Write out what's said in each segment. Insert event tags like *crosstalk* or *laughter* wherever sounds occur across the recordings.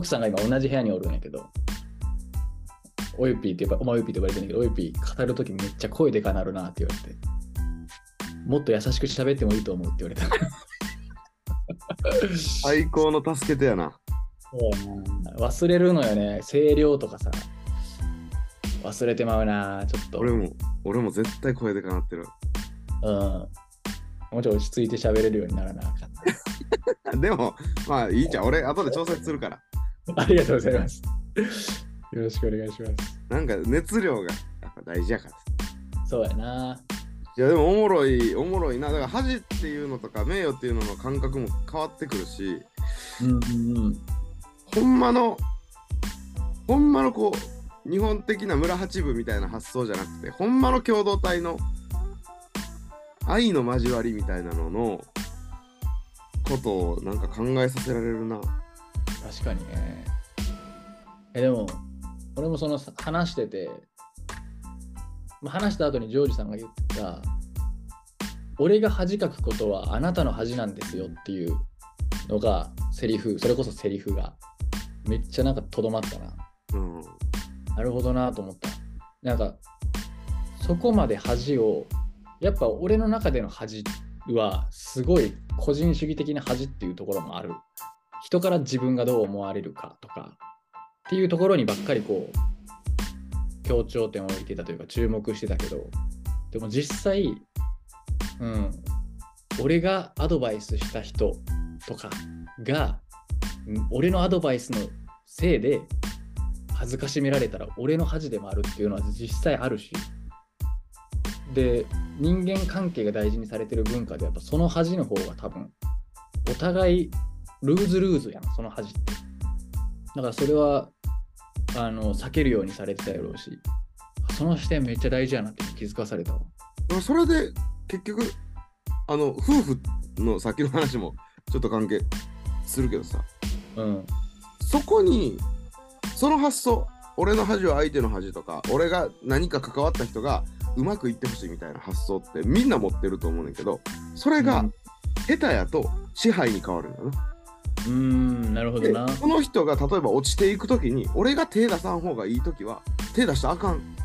奥さんが今同じ部屋におるんやけど、おゆぴーって言えば、おまゆぴーって呼ばれてるんだけど、おゆぴー語るときめっちゃ声でかなるなって言われて、もっと優しく喋ってもいいと思うって言われた。*laughs* 最高の助けてやな。忘れるのよね、声量とかさ。忘れてまうな、ちょっと。俺も、俺も絶対声でかなってる。うん。もうちょい落ち着いて喋れるようにならなあかん。*laughs* でも、まあいいじゃん。俺、後で調節するから。ありがとうございます。よろしくお願いします。なんか熱量がやっぱ大事やから。そうやな。いやでもおもろい、おもろいな。だから恥っていうのとか名誉っていうのの感覚も変わってくるし、うんうんうん。ほんまの、ほんまのこう、日本的な村八部みたいな発想じゃなくて、ほんまの共同体の愛の交わりみたいなののことをなんか考えさせられるな。確かにね。え、でも、俺もその話してて、まあ、話した後にジョージさんが言ってた、俺が恥かくことはあなたの恥なんですよっていうのがセリフ、それこそセリフがめっちゃなんかとどまったな。うん。なるほどなと思った。なんか、そこまで恥を、やっぱ俺の中での恥は、すごい個人主義的な恥っていうところもある。人から自分がどう思われるかとか、っていうところにばっかりこう、強調点を置いてたというか、注目してたけど、でも実際、うん、俺がアドバイスした人とかが、俺のアドバイスのせいで、恥ずかしめられたら俺の恥でもあるっていうのは実際あるしで人間関係が大事にされてる文化でやっぱその恥の方が多分お互いルーズルーズやんその恥って。だからそれはあの避けるようにされてたやろうし。その視点めっちゃ大事やなって気づかされたわ。それで結局、あの、夫婦のさっきの話もちょっと関係するけどさ、うん。そこに、その発想、俺の恥は相手の恥とか、俺が何か関わった人がうまくいってほしいみたいな発想ってみんな持ってると思うねんけど、それがうん。下手やと支配に変わるんだな。うーんなるほどでなその人が例えば落ちていく時に俺が手出さん方がいい時は手出したらあかん。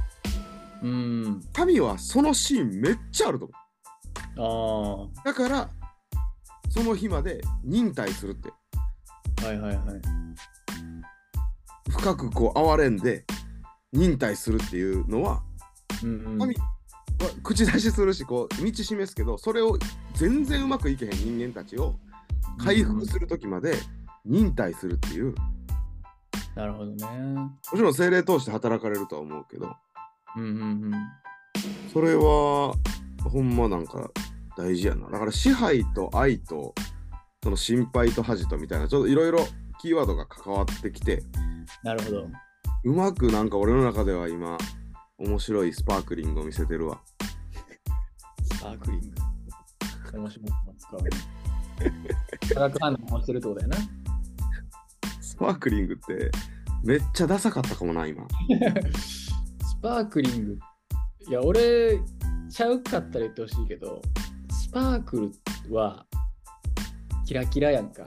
うーん。神はそのシーンめっちゃあると思あうだからその日まで忍耐するって。あはいはいはい。深くこう哀れんで忍耐するっていうのはうんうん。神は口出しするしこう道示すけどそれを全然うまくいけへん人間たちを回復する時まで忍耐するっていう。もなるほどね。ちろん精霊通して働かれるとは思うけど。うんうんうん。それはほんまなんか大事やな。だから支配と愛とその心配と恥とみたいなちょっといろいろキーワードが関わってきて。なるほど。うまくなんか俺の中では今面白いスパークリングを見せてるわ。スパークリング。化学反応もしてるってことだよな。スパークリングってめっちゃダサかったかもな今 *laughs* スパークリング。いや、俺、ちゃうかったら言ってほしいけど、スパークルはキラキラやんか。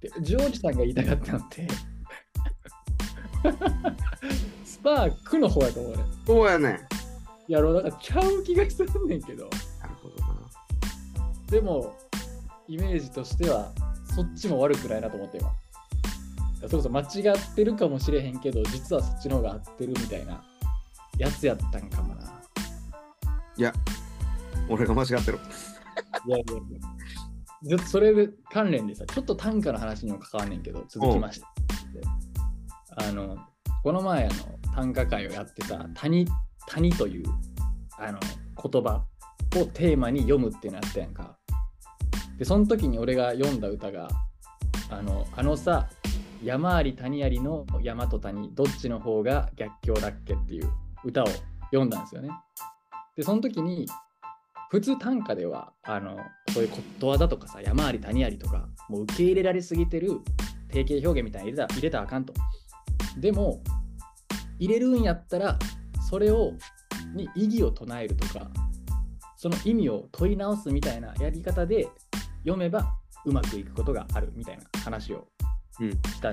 で、ジョージさんが言いたかったのって、*laughs* スパークの方やと思うね。そうやねんなるやろう、だからちゃう気がするねんけど。ほどなでも、イメージとしては、そっちも悪くないなと思って今。それこそ間違ってるかもしれへんけど、実はそっちの方が合ってるみたいなやつやったんかもな。いや俺が間違ってるいやいやいや。それで関連でさ、ちょっと短歌の話にも関わんねんけど、続きまして。あの、この前あの短歌会をやってた、谷、谷というあの言葉をテーマに読むっていうのやったやんか。で、その時に俺が読んだ歌が、あの、あのさ、山あり谷ありの山と谷、どっちの方が逆境だっけっていう歌を読んだんですよね。で、その時に、普通短歌ではあのそういうことわざとかさ山あり谷ありとかもう受け入れられすぎてる定型表現みたいに入れた入れたらあかんとでも入れるんやったらそれをに意義を唱えるとかその意味を問い直すみたいなやり方で読めばうまくいくことがあるみたいな話をうんした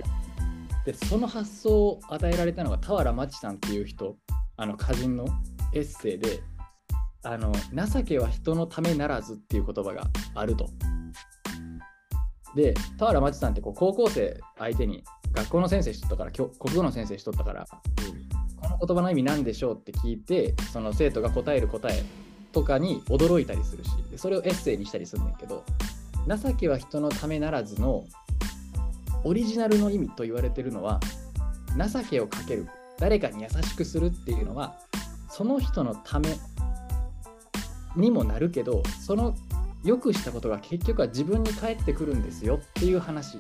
でその発想を与えられたのが俵真知さんっていう人あの歌人のエッセイであの情けは人のためならずっていう言葉があると。で俵真知さんってこう高校生相手に学校の先生しとったから国語の先生しとったからこの言葉の意味なんでしょうって聞いてそその生徒が答える答えとかに驚いたりするしでそれをエッセイにしたりするんだけど情けは人のためならずのオリジナルの意味と言われてるのは情けをかける誰かに優しくするっていうのはその人のためにもなるけどその良くしたことが結局は自分に返ってくるんですよっていう話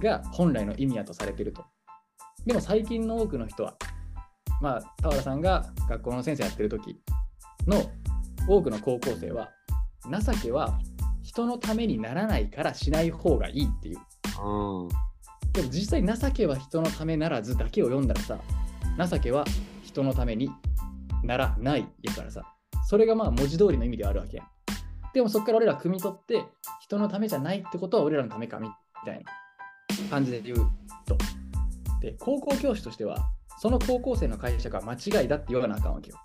が本来の意味やとされてると。でも最近の多くの人はまあ田原さんが学校の先生やってる時の多くの高校生は情けは人のためにならないからしない方がいいっていう。あでも実際情けは人のためならずだけを読んだらさ情けは人のためにならないやからさ。それがまあ文字通りの意味ではあるわけやん。でもそこから俺ら汲み取って人のためじゃないってことは俺らのためかみたいな感じで言うと。で高校教師としてはその高校生の解釈は間違いだって言わなあかんわけよ。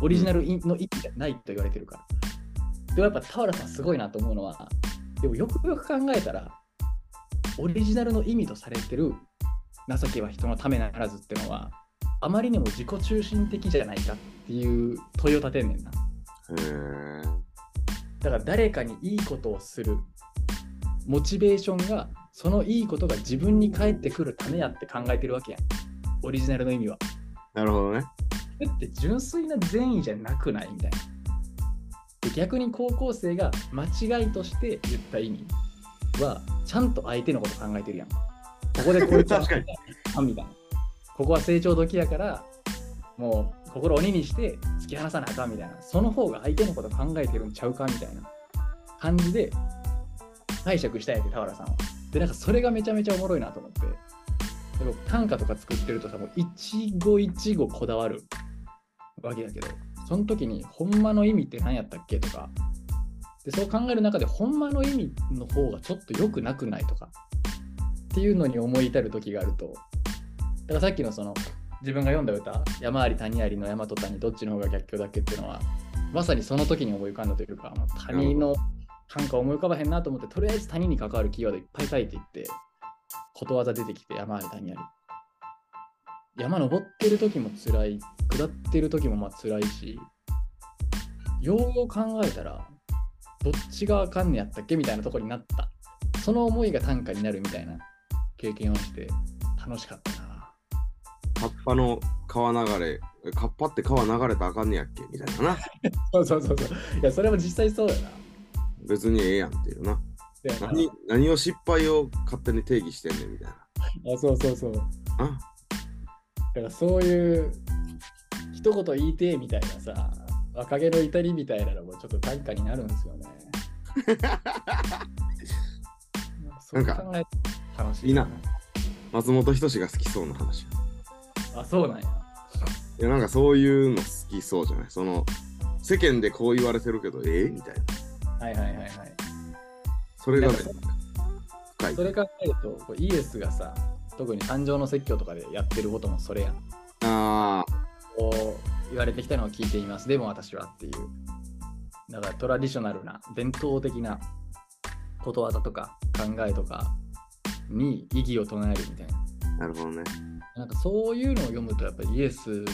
オリジナルの意味じゃないと言われてるからでもやっぱ田原さんすごいなと思うのはでもよくよく考えたらオリジナルの意味とされてる情けは人のためならずってのはあまりにも自己中心的じゃないかっていう問いを立てんねんな。へえだから誰かにいいことをするモチベーションがそのいいことが自分に返ってくるためやって考えてるわけやん。オリジナルの意味は。なるほどね。って純粋な善意じゃなくないみたいなで逆に高校生が間違いとして言った意味はちゃんと相手のこと考えてるやん。ここでこいつは確かに。あみたいなここは成長時やからもう心を鬼にして突き放さなあかんみたいな。その方が相手のこと考えてるんちゃうかみたいな。感じで解釈したんやけど俵さんは。でなんかそれがめちゃめちゃおもろいなと思って。でも短歌とか作ってるとさもう一語一語こだわるわけだけどその時にほんまの意味って何やったっけとか。でそう考える中でほんまの意味の方がちょっと良くなくないとか。っていうのに思い至る時があると。だからさっきのその自分が読んだ歌「山あり谷ありの山と谷どっちの方が逆境だっけ?」っていうのはまさにその時に思い浮かんだというか谷の短歌思い浮かばへんなと思ってとりあえず谷に関わるキーワードいっぱい書いていってことわざ出てきて山あり谷あり。山登ってる時も辛い下ってる時もまあ辛いしよう考えたらどっちがあかんねやったっけみたいなところになった。その思いが短歌になるみたいな経験をして楽しかったな。カッパの川流れカッパって川流れたらあかんねやっけ？みたいなな。*laughs* そうそうそうそう。いやそれも実際そうやな。別にええやんっていうな。で何何を失敗を勝手に定義してんねんみたいな。あそうそうそう。あだからそういう一言言いてえみたいなさ若気の至りみたいなのもちょっと短歌になるんですよね。*laughs* そう考えて楽しいな。松本人志が好きそうな話。あ、そうなんや。いやなんかそういうの好きそうじゃない？その世間でこう言われてるけどええみたいな。はいはいはいはい。それがねそれ考えるとイエスがさ特に誕生の説教とかでやってることもそれやん。あこう言われてきたのを聞いています。でも私はっていう。だからトラディショナルな伝統的なことわざとか考えとかに意義を唱えるみたいな。あなるほどねなんかそういうのを読むとやっぱりイエス、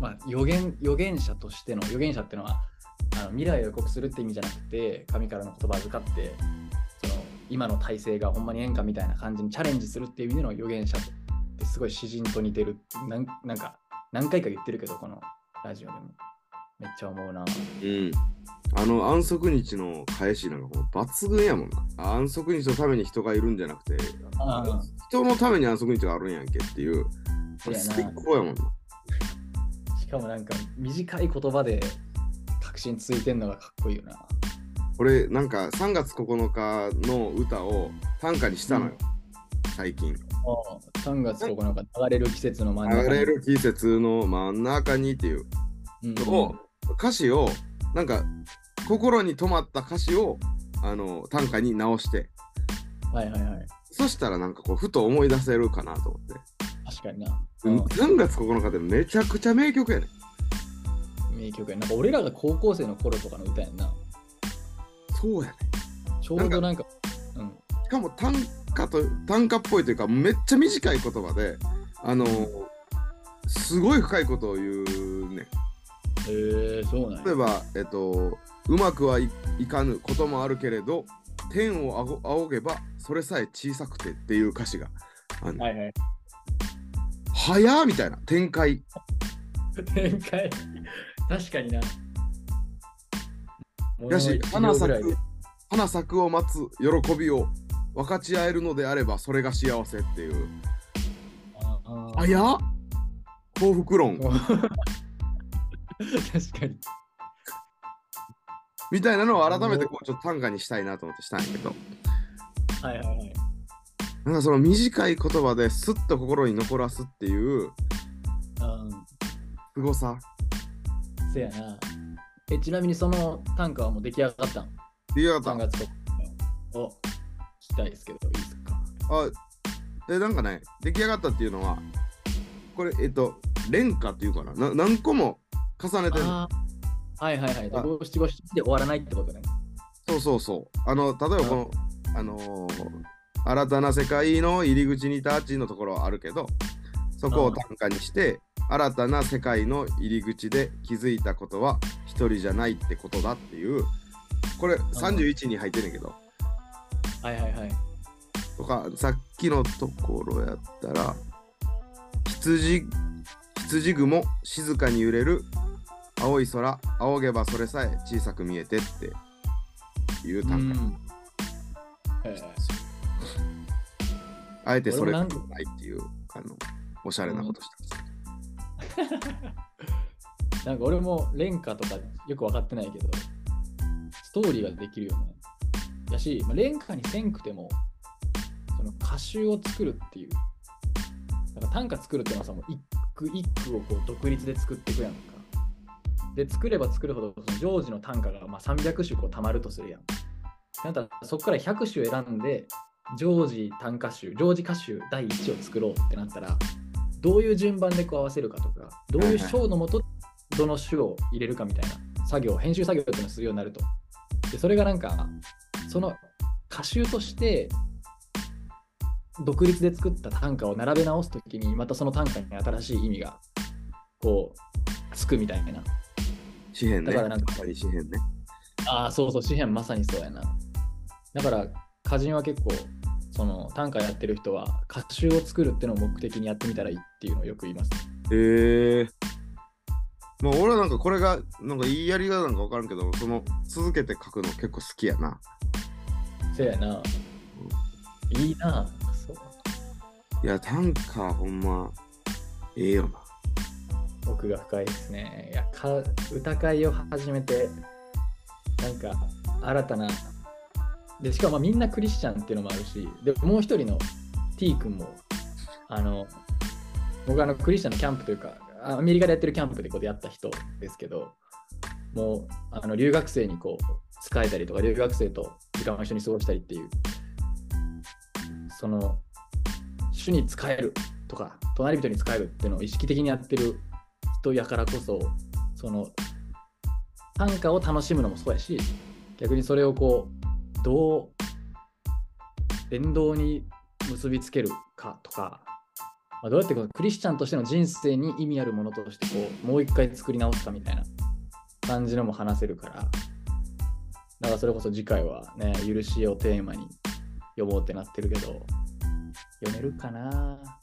まあ、預言預言者としての預言者っていうのはあの未来を予告するって意味じゃなくて神からの言葉を預かって今の体制がほんまに演歌みたいな感じにチャレンジするっていう意味での預言者ってすごい詩人と似てる。なんなんか何回か言ってるけどこのラジオでも。めっちゃ思うな。うん。あの安息日の返しなんかもう抜群やもんな。安息日のために人がいるんじゃなくて人のために安息日があるんやんけっていう。最高やもんな。しかもなんか短い言葉で確信ついてんのがかっこいいよなこれなんか3月9日の歌を短歌にしたのよ、最近。ああ3月9日流れる季節の真ん中に。流れる季節の真ん中にっていう。うんのを、歌詞をなんか心に留まった歌詞をあの短歌に直して。はいはいはい。そしたらなんかこうふと思い出せるかなと思って、確かにな。うん、3月9日でめちゃくちゃ名曲やね名曲や。なんか俺らが高校生の頃とかの歌やんな。そうやねちょうどなんか、うん。しかも短歌と短歌っぽいというかめっちゃ短い言葉であのすごい深いことを言うねへえそうなんや。例えばえっとうまくはいいかぬこともあるけれど天を仰げばそれさえ小さくてっていう歌詞があの、はいはい。早っみたいな展開 *laughs* 展開。確かにな。やし花咲く花咲くを待つ喜びを分かち合えるのであればそれが幸せっていうああ早っ幸福論 *laughs* 確かに。みたいなのを改めてこうちょっと短歌にしたいなと思ってしたんやけどはいはいはい。なんかその短い言葉ですっと心に残らすっていううん。凄させやな。え、ちなみにその短歌はもう出来上がったんいやだ ?3 月とかを聞きたいですけど、いいですか？あでなんかね出来上がったっていうのはこれえっと連歌っていうかな？な何個も重ねてる。はいはいはい。あ。五七五七で終わらないってことね。そうそうそう。あの例えばこのあのー新たな世界の入り口に立ちのところはあるけどそこを短歌にして新たな世界の入り口で気づいたことは一人じゃないってことだっていう。これ31に入ってんねんけど。はいはいはい。とかさっきのところやったら羊羊雲静かに揺れる青い空仰げばそれさえ小さく見えてっていう短歌、うあえてそれがないっていうあのおしゃれなことしたんです *laughs* なんか俺も連歌とかよく分かってないけど、ストーリーができるよね。やし、まあ、連歌にせんくても、その歌集を作るっていう、なんか短歌作るってのはさ、もう一句一句をこう独立で作っていくやんか。で、作れば作るほど、その常時の短歌がまあ300首こうたまるとするやん。なんだそこから100首選んで、常時短歌集、常時歌集第1を作ろうってなったら、どういう順番でこう合わせるかとか、どういう章のもとどの種を入れるかみたいな作業、編集作業っていうのをするようになると。で、それがなんか、その歌集として、独立で作った短歌を並べ直すときに、またその短歌に新しい意味が、こう、つくみたいな。紙幣ねだからなんかやっぱり紙幣ねああ、そうそう、紙幣まさにそうやな。だから、歌人は結構、その短歌やってる人は、歌集を作るっていうのを目的にやってみたらいいっていうのをよく言います。へえまあ俺はなんかこれがなんか言いやりがなんか分からんけどその続けて書くの結構好きやなせやな。いいな。そういや短歌ほんまええよな奥が深いですね。いやか歌会を始めて、なんか新たな、でしかもみんなクリスチャンっていうのもあるし、でもう一人の T 君も、あの、僕あのクリスチャンのキャンプというか、アメリカでやってるキャンプでこう出会った人ですけど、もうあの留学生にこう使えたりとか、留学生と時間を一緒に過ごしたりっていう、その、主に使えるとか、隣人に使えるっていうのを意識的にやってる人やからこそその短歌を楽しむのもそうやし逆にそれをこうどう伝道に結びつけるかとか、まあ、どうやってこクリスチャンとしての人生に意味あるものとしてこうもう一回作り直すかみたいな感じのも話せるからだからそれこそ次回はね許しをテーマに読もうってなってるけど読めるかな？